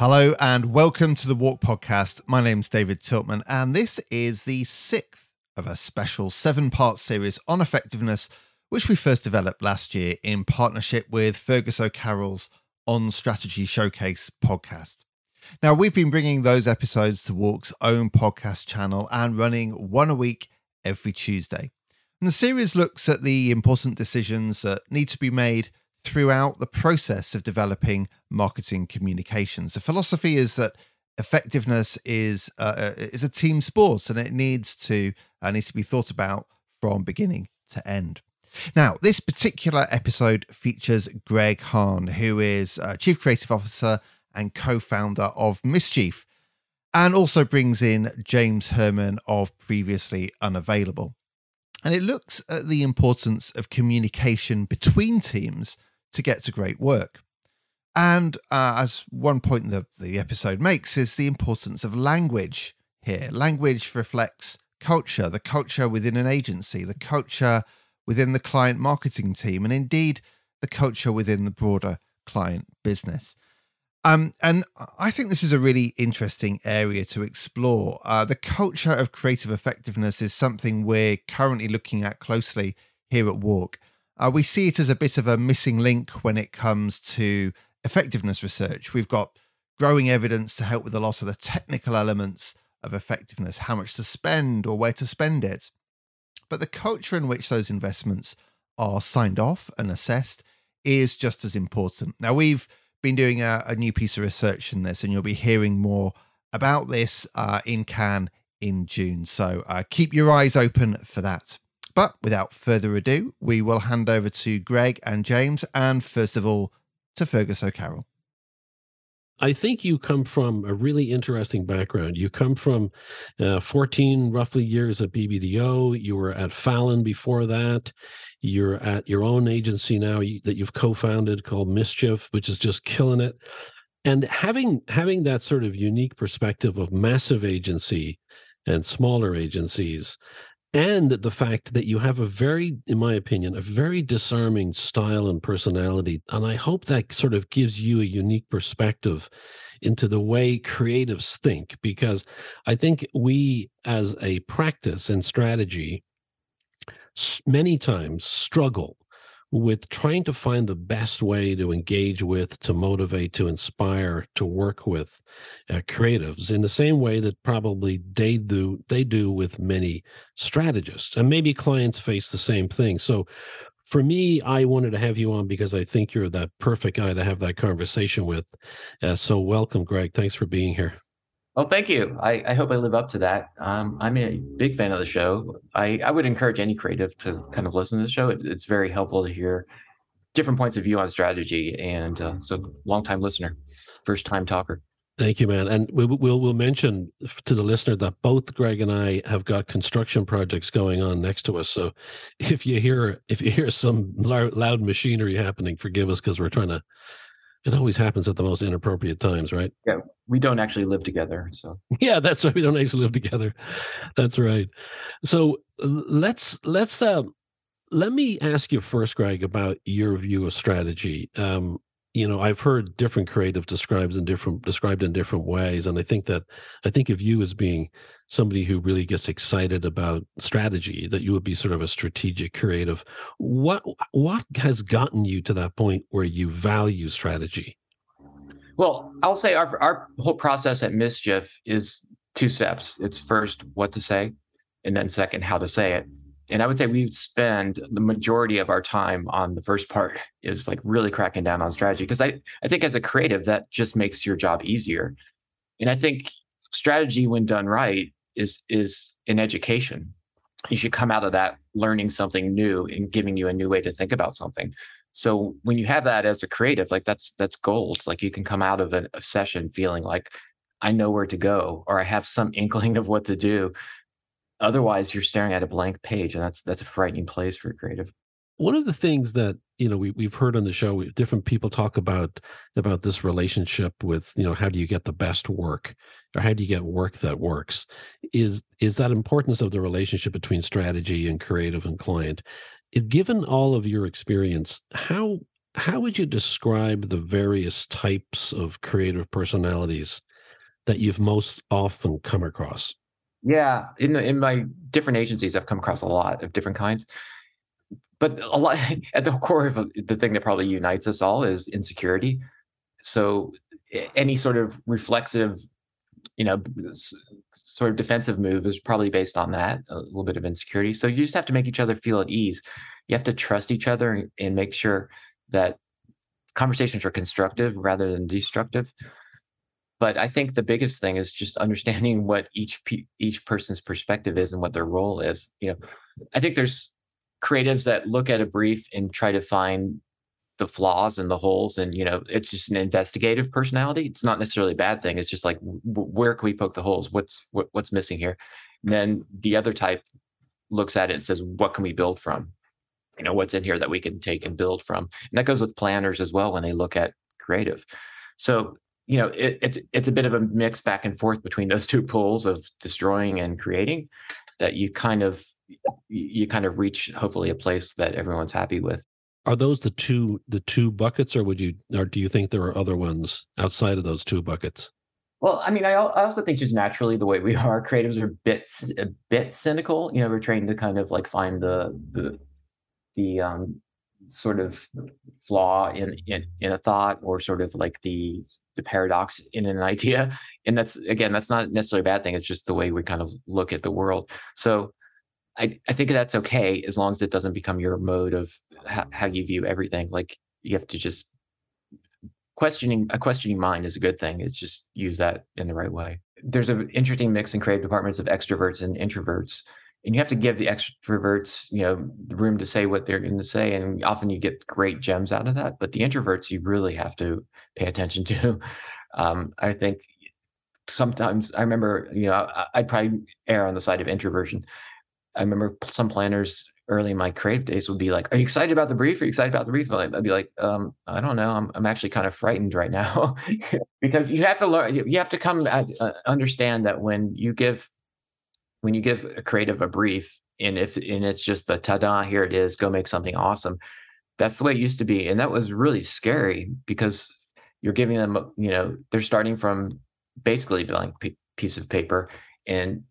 Hello and welcome to the WARC Podcast. My name's David Tiltman, and this is the sixth of a special seven part series on effectiveness, which we first developed last year in partnership with Fergus O'Carroll's On Strategy Showcase podcast. Now, we've been bringing those episodes to WARC's own podcast channel and running one a week every Tuesday. And the series looks at the important decisions that need to be made throughout the process of developing marketing communications. The philosophy is that effectiveness is uh, uh, is a team sport and it needs to uh, needs to be thought about from beginning to end. Now, this particular episode features Greg Hahn, who is uh, Chief Creative Officer and co-founder of Mischief, and also brings in James Hurman of Previously Unavailable. And it looks at the importance of communication between teams to get to great work. And uh, as one point the, the episode makes, is the importance of language here. Language reflects culture, the culture within an agency, the culture within the client marketing team, and indeed the culture within the broader client business. Um, and I think this is a really interesting area to explore. Uh, the culture of creative effectiveness is something we're currently looking at closely here at WARC. Uh, we see it as a bit of a missing link when it comes to effectiveness research. We've got growing evidence to help with a lot of the technical elements of effectiveness, how much to spend or where to spend it. But the culture in which those investments are signed off and assessed is just as important. Now, we've been doing a, a new piece of research in this, and you'll be hearing more about this uh, in Cannes in June. So uh, keep your eyes open for that. But without further ado, we will hand over to Greg and James, and first of all, to Fergus O'Carroll. I think you come from a really interesting background. You come from uh, 14 roughly years at BBDO. You were at Fallon before that. You're at your own agency now that you've co-founded called Mischief, which is just killing it. And having having that sort of unique perspective of massive agency and smaller agencies, and the fact that you have a very in my opinion a very disarming style and personality and i hope that sort of gives you a unique perspective into the way creatives think because i think we as a practice and strategy many times struggle with trying to find the best way to engage with, to motivate, to inspire, to work with uh, creatives in the same way that probably they do they do with many strategists, and maybe clients face the same thing. So, for me, I wanted to have you on because I think you're that perfect guy to have that conversation with. Uh, so, welcome, Greg. Thanks for being here. Well, thank you. I, I hope I live up to that. Um, I'm a big fan of the show. I, I would encourage any creative to kind of listen to the show. It, it's very helpful to hear different points of view on strategy. And uh, so, long time listener, first time talker. Thank you, man. And we, will we'll mention to the listener that both Greg and I have got construction projects going on next to us. So if you hear if you hear some loud machinery happening, forgive us because we're trying to it always happens at the most inappropriate times, right? Yeah, we don't actually live together, so. Yeah, that's right. We don't actually live together. That's right. So let's let's uh, let me ask you first, Greg, about your view of strategy. Um, you know i've heard different creative described in different described in different ways and i think that i think of you as being somebody who really gets excited about strategy that you would be sort of a strategic creative. What what has gotten you to that point where you value strategy? Well i'll say our, our whole process at mischief is two steps. It's first what to say and then second how to say it and I would say we spend the majority of our time on the first part is like really cracking down on strategy because I I think as a creative that just makes your job easier. And I think strategy when done right is is an education. You should come out of that learning something new and giving you a new way to think about something. So when you have that as a creative, like that's that's gold. Like you can come out of a, a session feeling like I know where to go or I have some inkling of what to do Otherwise, you're staring at a blank page, and that's that's a frightening place for a creative. One of the things that you know we we've heard on the show, different people talk about about this relationship with you know how do you get the best work, or how do you get work that works, is is that importance of the relationship between strategy and creative and client. Given all of your experience, how how would you describe the various types of creative personalities that you've most often come across? Yeah, in in my different agencies, I've come across a lot of different kinds. But a lot at the core of the thing that probably unites us all is insecurity. So any sort of reflexive, you know, sort of defensive move is probably based on that a little bit of insecurity. So you just have to make each other feel at ease. You have to trust each other and make sure that conversations are constructive rather than destructive but i think the biggest thing is just understanding what each each person's perspective is and what their role is you know. I think there's creatives that look at a brief and try to find the flaws and the holes and you know it's just an investigative personality. It's not necessarily a bad thing. It's just like where can we poke the holes? What's what, what's missing here? And then the other type looks at it and says what can we build from? You know what's in here that we can take and build from? And that goes with planners as well when they look at creative. So you know it, it's it's a bit of a mix back and forth between those two pools of destroying and creating that you kind of you kind of reach hopefully a place that everyone's happy with are those the two the two buckets or would you or do you think there are other ones outside of those two buckets well, I mean, I, I also think just naturally the way we are, creatives are a bit a bit cynical. You know, we're trained to kind of like find the the the um, sort of flaw in, in in a thought or sort of like the the paradox in an idea. And that's again that's not necessarily a bad thing. It's just the way we kind of look at the world. So i i think that's okay as long as it doesn't become your mode of how, how you view everything. Like you have to just questioning a questioning mind is a good thing. It's just use that in the right way. There's an interesting mix in creative departments of extroverts and introverts and you have to give the extroverts you know room to say what they're going to say and often you get great gems out of that but the introverts you really have to pay attention to. Um, i think sometimes i remember you know I, i'd probably err on the side of introversion. I remember some planners early in my creative days would be like are you excited about the brief? Are you excited about the brief? I'd be like um, i don't know. I'm, I'm actually kind of frightened right now. Because you have to learn you have to come at, uh, understand that when you give when you give a creative a brief and if and it's just the ta-da here it is go make something awesome that's the way it used to be and that was really scary because you're giving them you know they're starting from basically blank p- piece of paper and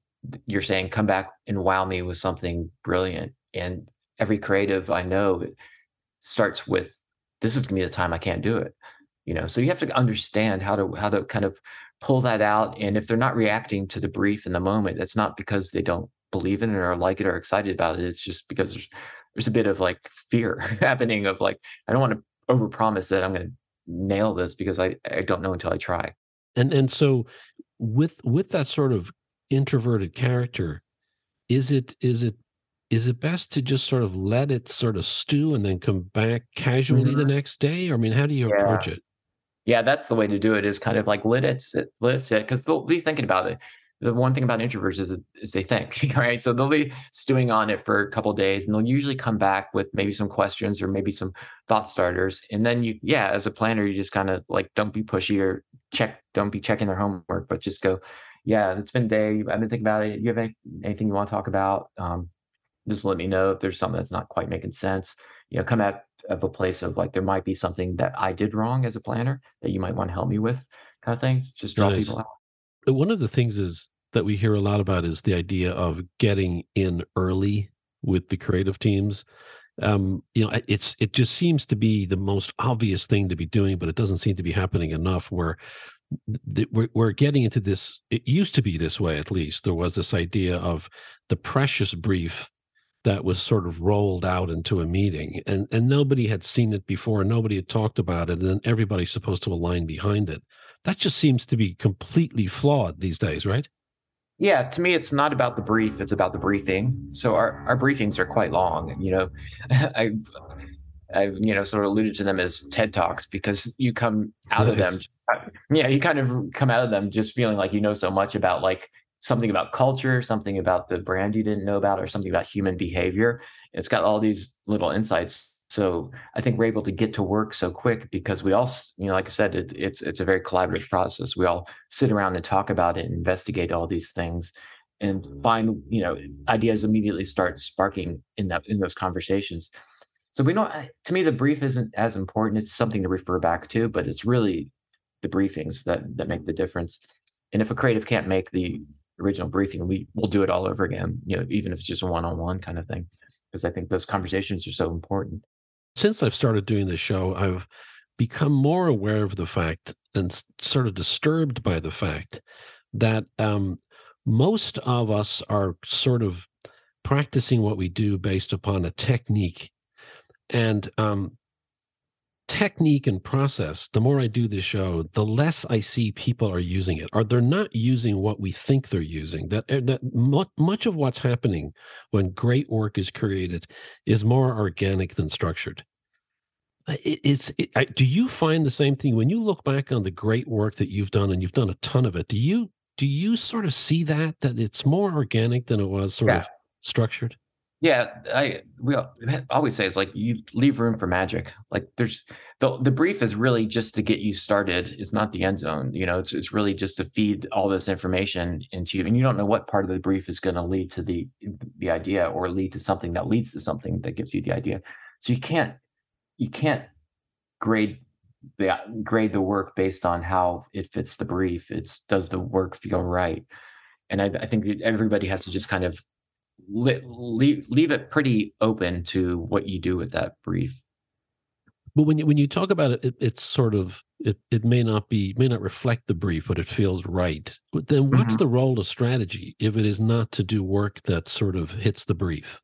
you're saying come back and wow me with something brilliant and every creative i know starts with this is going to be the time i can't do it you know so you have to understand how to how to kind of pull that out. And if they're not reacting to the brief in the moment, it's not because they don't believe in it or like it or excited about it. It's just because there's there's a bit of like fear happening of like, I don't want to overpromise that I'm gonna nail this because I, I don't know until I try. And and so with with that sort of introverted character, is it is it is it best to just sort of let it sort of stew and then come back casually mm-hmm. the next day? Or I mean, how do you yeah. approach it? Yeah, that's the way to do it. Is kind of like let it sit, let it sit, because they'll be thinking about it. The one thing about introverts is, is they think, right? So they'll be stewing on it for a couple days, and they'll usually come back with maybe some questions or maybe some thought starters. And then you, yeah, as a planner, you just kind of like don't be pushy or check, don't be checking their homework, but just go, yeah, it's been day. I've been thinking about it. You have any, anything you want to talk about? Um, just let me know if there's something that's not quite making sense. You know, come at of a place of like there might be something that I did wrong as a planner that you might want to help me with, kind of things. Just draw nice. people out. Uh, one of the things is that we hear a lot about is the idea of getting in early with the creative teams. Um, you know, it's it just seems to be the most obvious thing to be doing, but it doesn't seem to be happening enough. Where we're, we're getting into this. It used to be this way, at least. There was this idea of the precious brief that was sort of rolled out into a meeting and and nobody had seen it before and nobody had talked about it and then everybody's supposed to align behind it. That just seems to be completely flawed these days right? Yeah to me it's not about the brief it's about the briefing. So our, our briefings are quite long you know i've i've you know sort of alluded to them as ted talks because you come out nice. of them just, yeah you kind of come out of them just feeling like you know so much about like something about culture, something about the brand you didn't know about, or something about human behavior. It's got all these little insights. So I think we're able to get to work so quick because we all, you know, like I said, it, it's it's a very collaborative process. We all sit around and talk about it and investigate all these things and find, you know, ideas immediately start sparking in that in those conversations. So we don't. To me, the brief isn't as important. It's something to refer back to, but it's really the briefings that that make the difference. And if a creative can't make the original briefing, we will do it all over again. You know, even if it's just a one-on-one kind of thing, because I think those conversations are so important. Since I've started doing this show, I've become more aware of the fact and sort of disturbed by the fact that um, most of us are sort of practicing what we do based upon a technique and um, technique and process, the more I do this show, the less I see people are using it, or they're not using what we think they're using. That eh, that much of what's happening when great work is created is more organic than structured. It, it's. It, I, do you find the same thing when you look back on the great work that you've done, and you've done a ton of it? Do you do you sort of see that that it's more organic than it was sort yeah. of structured? Yeah, I we always say it's like you leave room for magic. Like there's the the brief is really just to get you started. It's not the end zone. You know, it's it's really just to feed all this information into you, and you don't know what part of the brief is going to lead to the the idea or lead to something that leads to something that gives you the idea. So you can't you can't grade the grade the work based on how it fits the brief. It's does the work feel right? And I, I think everybody has to just kind of leave, leave it pretty open to what you do with that brief. But when you when you talk about it, it it's sort of it it may not be may not reflect the brief, but it feels right. But then what's mm-hmm. the role of strategy if it is not to do work that sort of hits the brief?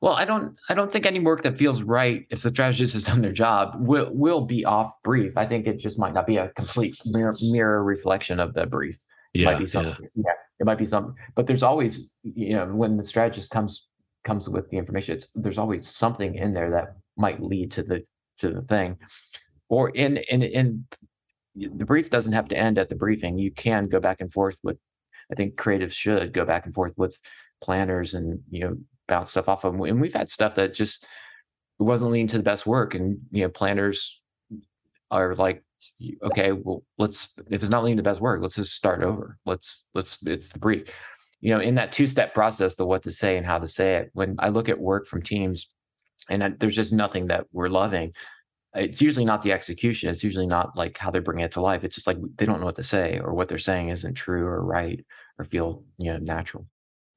Well, I don't I don't think any work that feels right, if the strategist has done their job, will will be off brief. I think it just might not be a complete mirror, mirror reflection of the brief. It yeah, might be something. Yeah. yeah it might be something but there's always you know when the strategist comes comes with the information it's there's always something in there that might lead to the to the thing or in in in the brief doesn't have to end at the briefing you can go back and forth with i think creatives should go back and forth with planners and you know bounce stuff off of them and we've had stuff that just wasn't leading to the best work and you know planners are like okay, well, let's if it's not leading to best work, let's just start over. Let's let's it's the brief. You know, in that two-step process, the what to say and how to say it. When I look at work from teams, and I, there's just nothing that we're loving. It's usually not the execution. It's usually not like how they're bringing it to life. It's just like they don't know what to say, or what they're saying isn't true or right, or feel you know natural.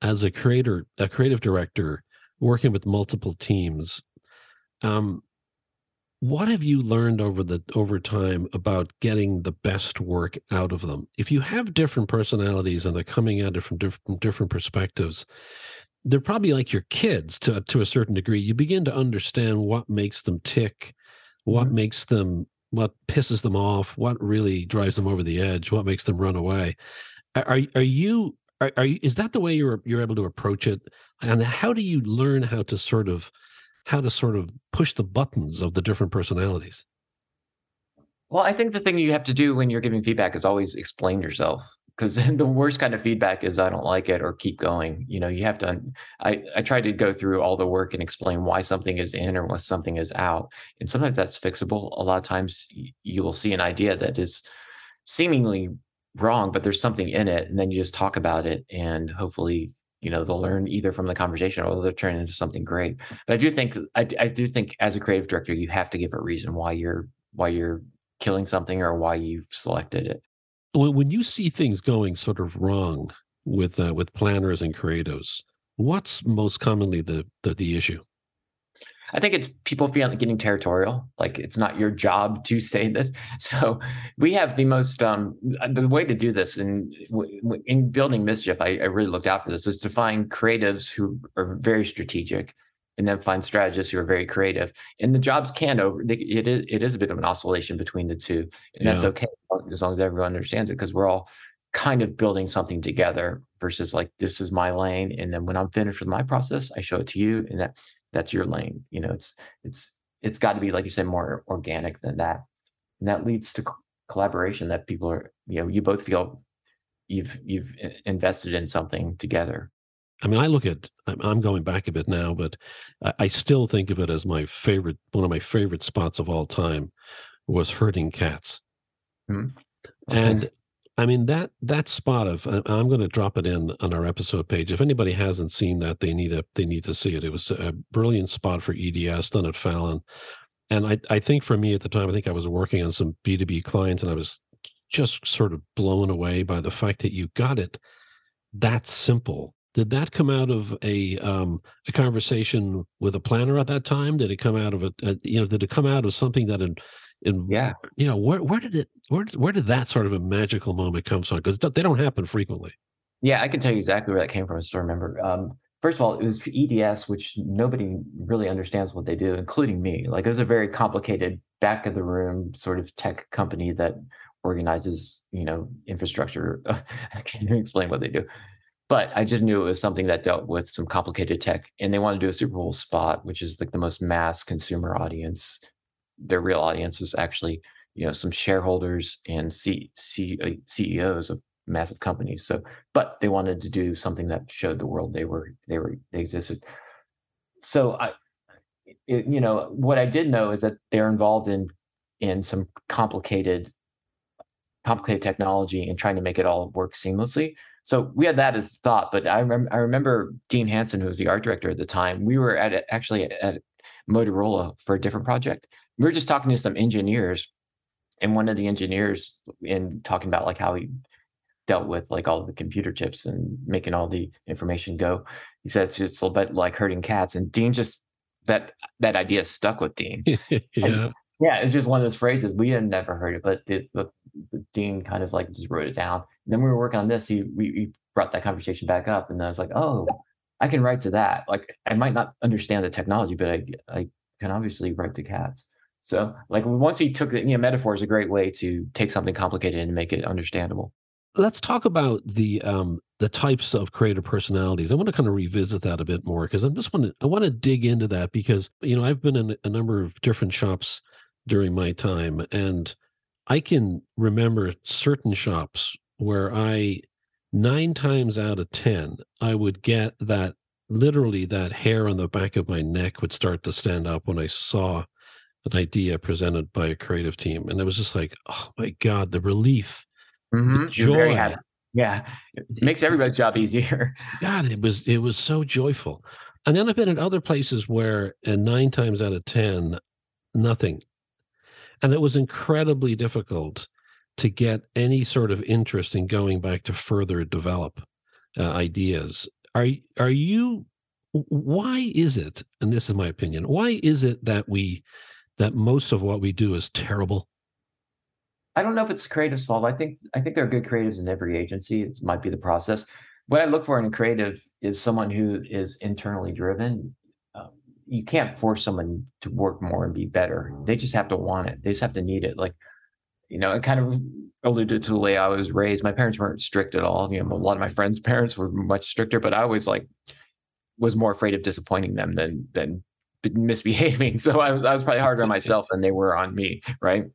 As a creator, a creative director, working with multiple teams, um, what have you learned over the over time about getting the best work out of them? If you have different personalities and they're coming at it from different different perspectives they're probably like your kids to to a certain degree. You begin to understand what makes them tick what mm-hmm. makes them what pisses them off what really drives them over the edge what makes them run away. Are are you are, are you is that the way you're you're able to approach it? And how do you learn how to sort of how to sort of push the buttons of the different personalities? Well, I think the thing you have to do when you're giving feedback is always explain yourself because the worst kind of feedback is I don't like it or keep going. You know, you have to. I I try to go through all the work and explain why something is in or why something is out, and sometimes that's fixable. A lot of times you will see an idea that is seemingly wrong, but there's something in it, and then you just talk about it, and hopefully you know they'll learn either from the conversation or they'll turn into something great. But i do think I, I do think as a creative director you have to give a reason why you're why you're killing something or why you've selected it. When you see things going sort of wrong with uh, with planners and creatives what's most commonly the, the the issue I think it's people feeling getting territorial, like it's not your job to say this. So we have the most um, the way to do this in in building mischief. I, I really looked out for this is to find creatives who are very strategic, and then find strategists who are very creative. And the jobs can over it is it is a bit of an oscillation between the two, and yeah. that's okay as long as everyone understands it because we're all kind of building something together versus like this is my lane and then when i'm finished with my process i show it to you and that that's your lane you know it's it's it's got to be like you said more organic than that and that leads to collaboration that people are you know you both feel you've you've invested in something together I mean, I look at, I'm going back a bit now, but I still think of it as my favorite, one of my favorite spots of all time was herding cats. Mm-hmm. And I mean that that spot of I'm going to drop it in on our episode page. If anybody hasn't seen that, they need to they need to see it. It was a brilliant spot for EDS done at Fallon, and I I think for me at the time, I think I was working on some B2B clients, and I was just sort of blown away by the fact that you got it that simple. Did that come out of a um, a conversation with a planner at that time? Did it come out of a, a you know? Did it come out of something that in, in yeah you know where where did it where where did that sort of a magical moment come from? Because they don't happen frequently. Yeah, I can tell you exactly where that came from. I still remember. Um, first of all, it was for EDS, which nobody really understands what they do, including me. Like it was a very complicated back of the room sort of tech company that organizes, you know, infrastructure. I can't even explain what they do but I just knew it was something that dealt with some complicated tech, and they wanted to do a Super Bowl spot, which is like the most mass consumer audience. Their real audience was actually, you know, some shareholders and C, C, uh, CEOs of massive companies. So, but they wanted to do something that showed the world they were they were they existed. So I, it, you know, what I did know is that they're involved in in some complicated complicated technology and trying to make it all work seamlessly. So we had that as a thought, but I, rem- I remember Dean Hanson, who was the art director at the time. We were at actually at Motorola for a different project. We were just talking to some engineers, and one of the engineers in talking about like how he dealt with like all the computer chips and making all the information go. He said it's, it's a little bit like herding cats, and Dean just that that idea stuck with Dean. yeah. And, yeah, it's just one of those phrases we had never heard it, but the, the, the, dean kind of like just wrote it down. And then we were working on this. He we, we brought that conversation back up, and I was like, oh, I can write to that. Like I might not understand the technology, but I I can obviously write to cats. So like once he took it, you know, metaphor is a great way to take something complicated and make it understandable. Let's talk about the um the types of creative personalities. I want to kind of revisit that a bit more because I'm just want to I want to dig into that because you know I've been in a number of different shops during my time. And I can remember certain shops where I, nine times out of 10, I would get that literally that hair on the back of my neck would start to stand up when I saw an idea presented by a creative team. And it was just like, oh my God, the relief, mm-hmm. the joy. Yeah. It makes everybody's job easier. God, it was it was so joyful. And then I've been at other places where and nine times out of ten, nothing and it was incredibly difficult to get any sort of interest in going back to further develop uh, ideas. Are are you? Why is it? And this is my opinion. Why is it that we that most of what we do is terrible? I don't know if it's creative's fault. I think I think there are good creatives in every agency. It might be the process. What I look for in a creative is someone who is internally driven um, you can't force someone to work more and be better. They just have to want it. They just have to need it. Like, you know, it kind of alluded to the way I was raised. My parents weren't strict at all. You know, a lot of my friends' parents were much stricter, but I always like was more afraid of disappointing them than than misbehaving. So I was I was probably harder on myself than they were on me, right?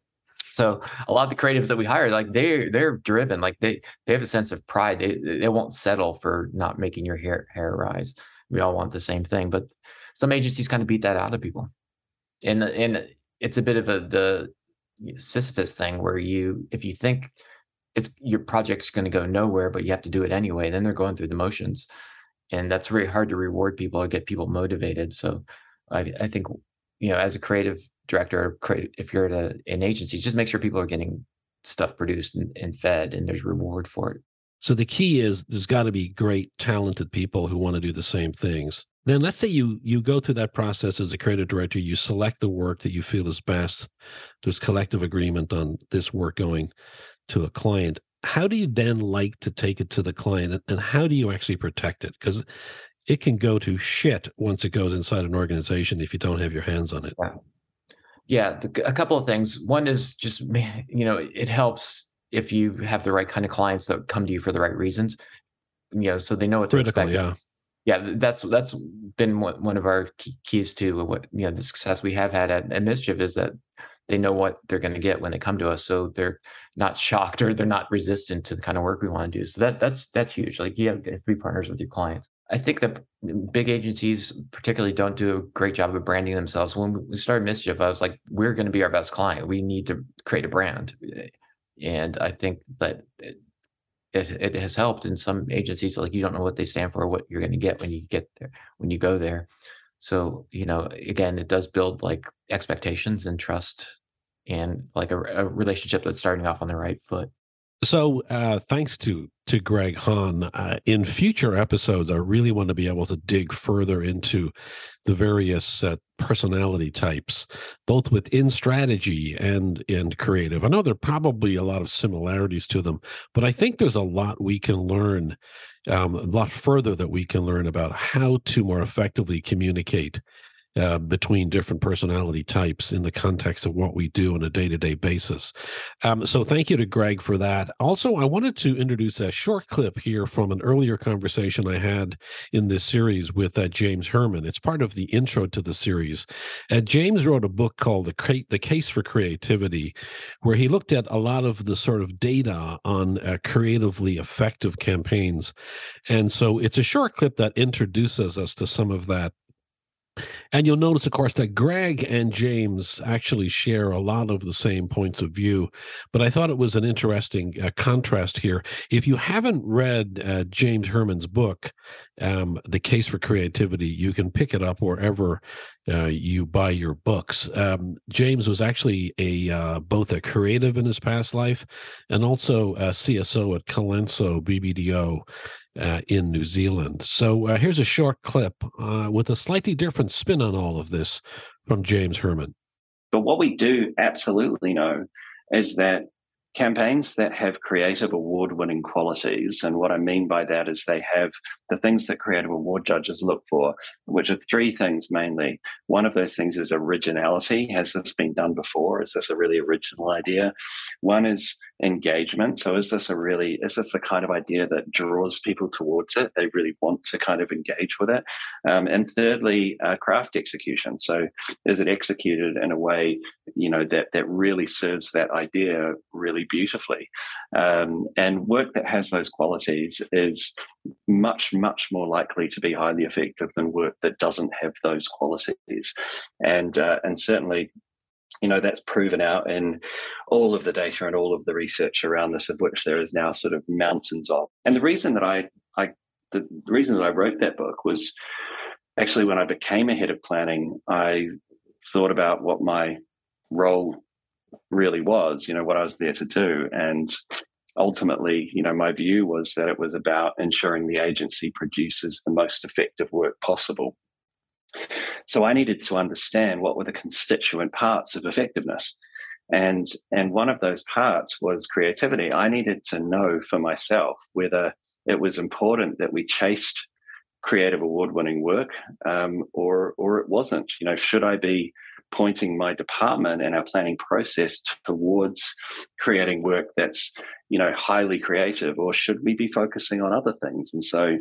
So a lot of the creatives that we hire, like they they're driven, like they they have a sense of pride. They they won't settle for not making your hair hair rise. We all want the same thing, but some agencies kind of beat that out of people. And and it's a bit of a the Sisyphus thing where you if you think it's your project's going to go nowhere, but you have to do it anyway, then they're going through the motions. And that's very hard to reward people or get people motivated. So I, I think, you know, as a creative director, if you're at a, an agency, just make sure people are getting stuff produced and, and fed and there's reward for it. So the key is there's got to be great, talented people who want to do the same things. Then let's say you you go through that process as a creative director, you select the work that you feel is best. There's collective agreement on this work going to a client. How do you then like to take it to the client, and how do you actually protect it? Because it can go to shit once it goes inside an organization if you don't have your hands on it. Yeah, yeah the, a couple of things. One is just you know it helps if you have the right kind of clients that come to you for the right reasons you know so they know what to Critical, expect. yeah. Yeah that's that's been one of our keys to what you know the success we have had at, at mischief is that they know what they're going to get when they come to us so they're not shocked or they're not resistant to the kind of work we want to do. So that that's that's huge. Like you have three partners with your clients i think that big agencies particularly don't do a great job of branding themselves. When we started mischief i was like we're going to be our best client. We need to create a brand. And I think that it, it has helped in some agencies like you don't know what they stand for what you're going to get when you get there when you go there. So you know again it does build like expectations and trust and like a, a relationship that's starting off on the right foot so, uh, thanks to to Greg Hahn, uh, in future episodes, I really want to be able to dig further into the various uh, personality types, both within strategy and and creative. I know there are probably a lot of similarities to them, but I think there's a lot we can learn, um, a lot further that we can learn about how to more effectively communicate uh, between different personality types in the context of what we do on a day to day basis. Um, so, thank you to Greg for that. Also, I wanted to introduce a short clip here from an earlier conversation I had in this series with uh, James Hurman. It's part of the intro to the series. Uh, James wrote a book called the, the Case for Creativity, where he looked at a lot of the sort of data on uh, creatively effective campaigns. And so, it's a short clip that introduces us to some of that and you'll notice, of course, that Greg and James actually share a lot of the same points of view. But I thought it was an interesting uh, contrast here. If you haven't read uh, James Hurman's book, um, The Case for Creativity, you can pick it up wherever uh, you buy your books. Um, James was actually a uh, both a creative in his past life and also a CSO at Colenso BBDO uh, in New Zealand. So uh, here's a short clip uh, with a slightly different spin on all of this from James Hurman. But what we do absolutely know is that campaigns that have creative award winning qualities. And what I mean by that is they have the things that creative award judges look for, which are three things mainly. One of those things is originality. Has this been done before? Is this a really original idea? One is engagement. So is this a really, is this the kind of idea that draws people towards it? They really want to kind of engage with it. Um, and thirdly, uh, craft execution. So is it executed in a way, you know, that, that really serves that idea really beautifully? Um, and work that has those qualities is much, much more likely to be highly effective than work that doesn't have those qualities. And uh, and certainly, you know, that's proven out in all of the data and all of the research around this, of which there is now sort of mountains of. And the reason that I, I the, reason that I wrote that book was actually when I became a head of planning, I thought about what my role really was, you know, what I was there to do. And ultimately, you know, my view was that it was about ensuring the agency produces the most effective work possible. So I needed to understand what were the constituent parts of effectiveness. And, and one of those parts was creativity. I needed to know for myself whether it was important that we chased creative award winning work um, or, or it wasn't. You know, should I be pointing my department and our planning process towards creating work that's you know highly creative or should we be focusing on other things and so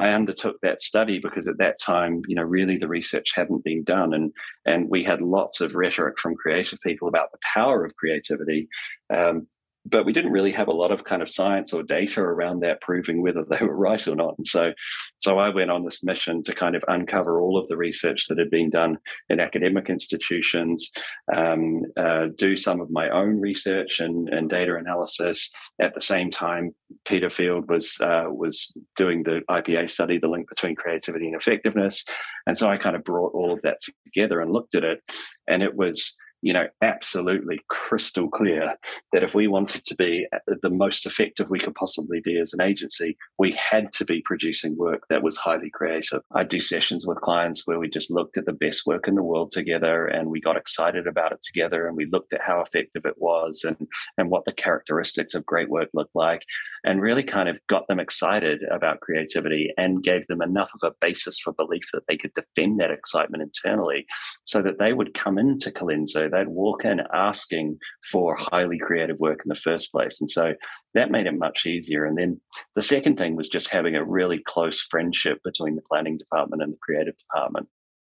I undertook that study because at that time, you know, really the research hadn't been done, and and we had lots of rhetoric from creative people about the power of creativity, um, but we didn't really have a lot of kind of science or data around that proving whether they were right or not. And so, so I went on this mission to kind of uncover all of the research that had been done in academic institutions, um, uh, do some of my own research and, and data analysis. At the same time, Peter Field was uh, was doing the IPA study, the link between creativity and effectiveness, and so I kind of brought all of that together and looked at it, and it was you know, absolutely crystal clear that if we wanted to be the most effective we could possibly be as an agency, we had to be producing work that was highly creative. I do sessions with clients where we just looked at the best work in the world together and we got excited about it together and we looked at how effective it was and, and what the characteristics of great work looked like and really kind of got them excited about creativity and gave them enough of a basis for belief that they could defend that excitement internally so that they would come into Colenso they'd walk in asking for highly creative work in the first place. And so that made it much easier. And then the second thing was just having a really close friendship between the planning department and the creative department.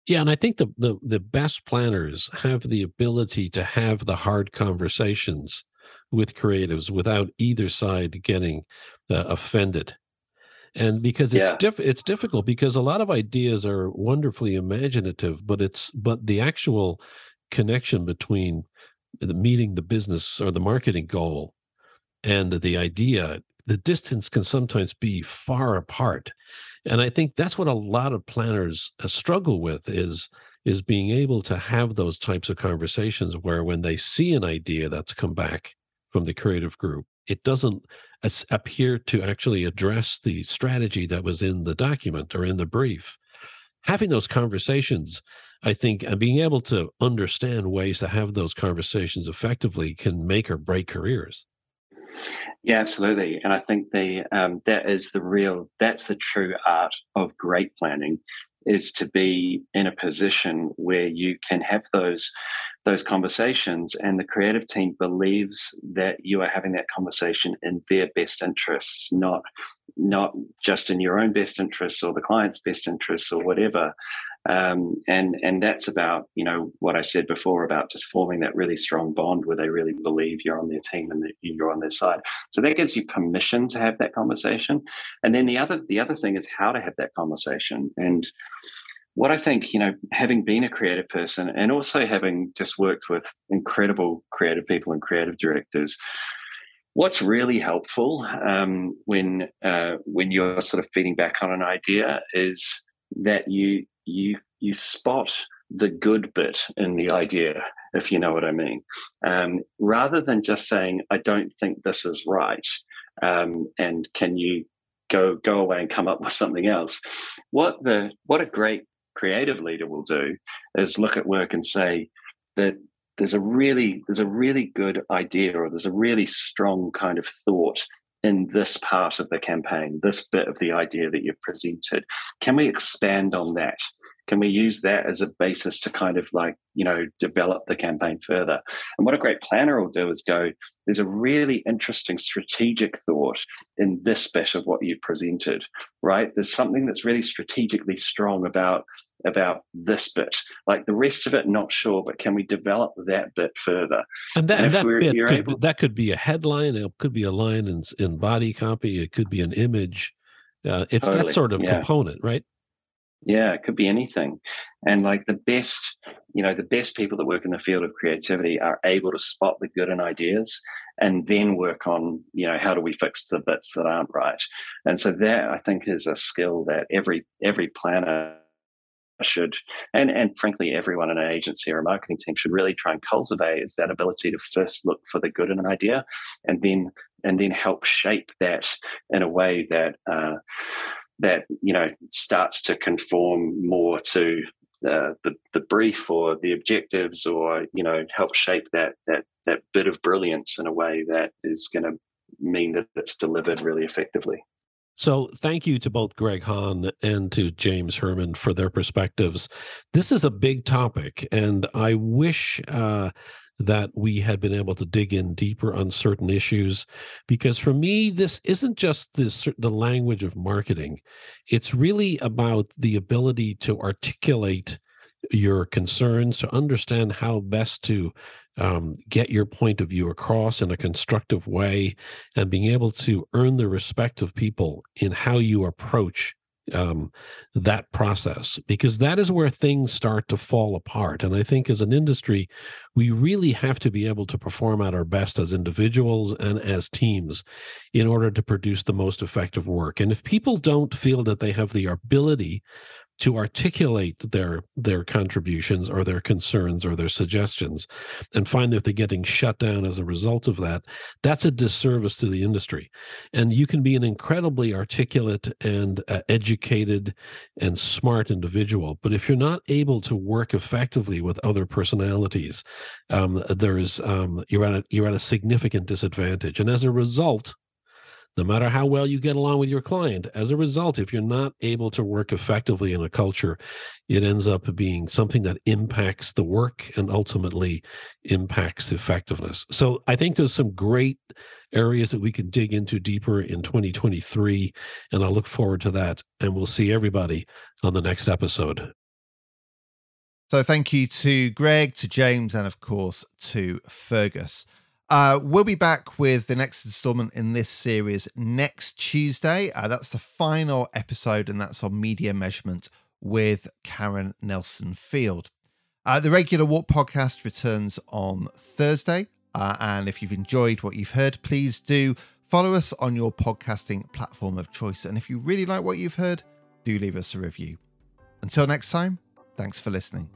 Yeah, and I think the, the the best planners have the ability to have the hard conversations with creatives without either side getting uh, offended and because it's yeah. diff- it's difficult because a lot of ideas are wonderfully imaginative but it's but the actual connection between the meeting the business or the marketing goal and the idea the distance can sometimes be far apart. And I think that's what a lot of planners uh, struggle with is is being able to have those types of conversations where when they see an idea that's come back from the creative group, it doesn't appear to actually address the strategy that was in the document or in the brief. Having those conversations, I think, and being able to understand ways to have those conversations effectively can make or break careers. Yeah, absolutely. And I think the um, that is the real that's the true art of great planning is to be in a position where you can have those those conversations and the creative team believes that you are having that conversation in their best interests not not just in your own best interests or the client's best interests or whatever um, and and that's about you know what I said before about just forming that really strong bond where they really believe you're on their team and that you're on their side. So that gives you permission to have that conversation. And then the other the other thing is how to have that conversation. And what I think, you know, having been a creative person and also having just worked with incredible creative people and creative directors, what's really helpful um, when uh, when you're sort of feeding back on an idea is that you you you spot the good bit in the idea, if you know what I mean, um, rather than just saying I don't think this is right, um, and can you go go away and come up with something else? What the what a great creative leader will do is look at work and say that there's a really there's a really good idea or there's a really strong kind of thought in this part of the campaign, this bit of the idea that you've presented. Can we expand on that? Can we use that as a basis to kind of like, you know, develop the campaign further? And what a great planner will do is go, there's a really interesting strategic thought in this bit of what you've presented, right? There's something that's really strategically strong about about this bit. Like the rest of it, not sure, but can we develop that bit further? And that, and that bit could, able... that could be a headline, it could be a line in, in body copy, it could be an image. Uh, it's totally. that sort of yeah. component, right? Yeah, it could be anything. And like the best, you know, the best people that work in the field of creativity are able to spot the good in ideas and then work on, you know, how do we fix the bits that aren't right. And so that I think is a skill that every every planner should and and frankly everyone in an agency or a marketing team should really try and cultivate is that ability to first look for the good in an idea and then and then help shape that in a way that uh, that you know starts to conform more to uh, the the brief or the objectives, or you know help shape that that that bit of brilliance in a way that is going to mean that it's delivered really effectively. So, thank you to both Greg Hahn and to James Hurman for their perspectives. This is a big topic, and I wish uh, that we had been able to dig in deeper on certain issues because for me this isn't just this the language of marketing it's really about the ability to articulate your concerns to understand how best to um, get your point of view across in a constructive way and being able to earn the respect of people in how you approach um, that process because that is where things start to fall apart. And I think as an industry, we really have to be able to perform at our best as individuals and as teams in order to produce the most effective work. And if people don't feel that they have the ability to articulate their their contributions or their concerns or their suggestions. And find that they're getting shut down as a result of that that's a disservice to the industry. And you can be an incredibly articulate and uh, educated and smart individual but if you're not able to work effectively with other personalities um, there's um, you're at a, you're at a significant disadvantage. And as a result no matter how well you get along with your client. As a result, if you're not able to work effectively in a culture, it ends up being something that impacts the work and ultimately impacts effectiveness. So I think there's some great areas that we can dig into deeper in 2023. And I look forward to that. And we'll see everybody on the next episode. So thank you to Greg, to James, and of course to Fergus. Uh, we'll be back with the next installment in this series next Tuesday. Uh, that's the final episode, and that's on media measurement with Karen Nelson Field. Uh, the regular WARC podcast returns on Thursday. Uh, and if you've enjoyed what you've heard, please do Follow us on your podcasting platform of choice. And if you really like what you've heard, do leave us a review. Until next time, thanks for listening.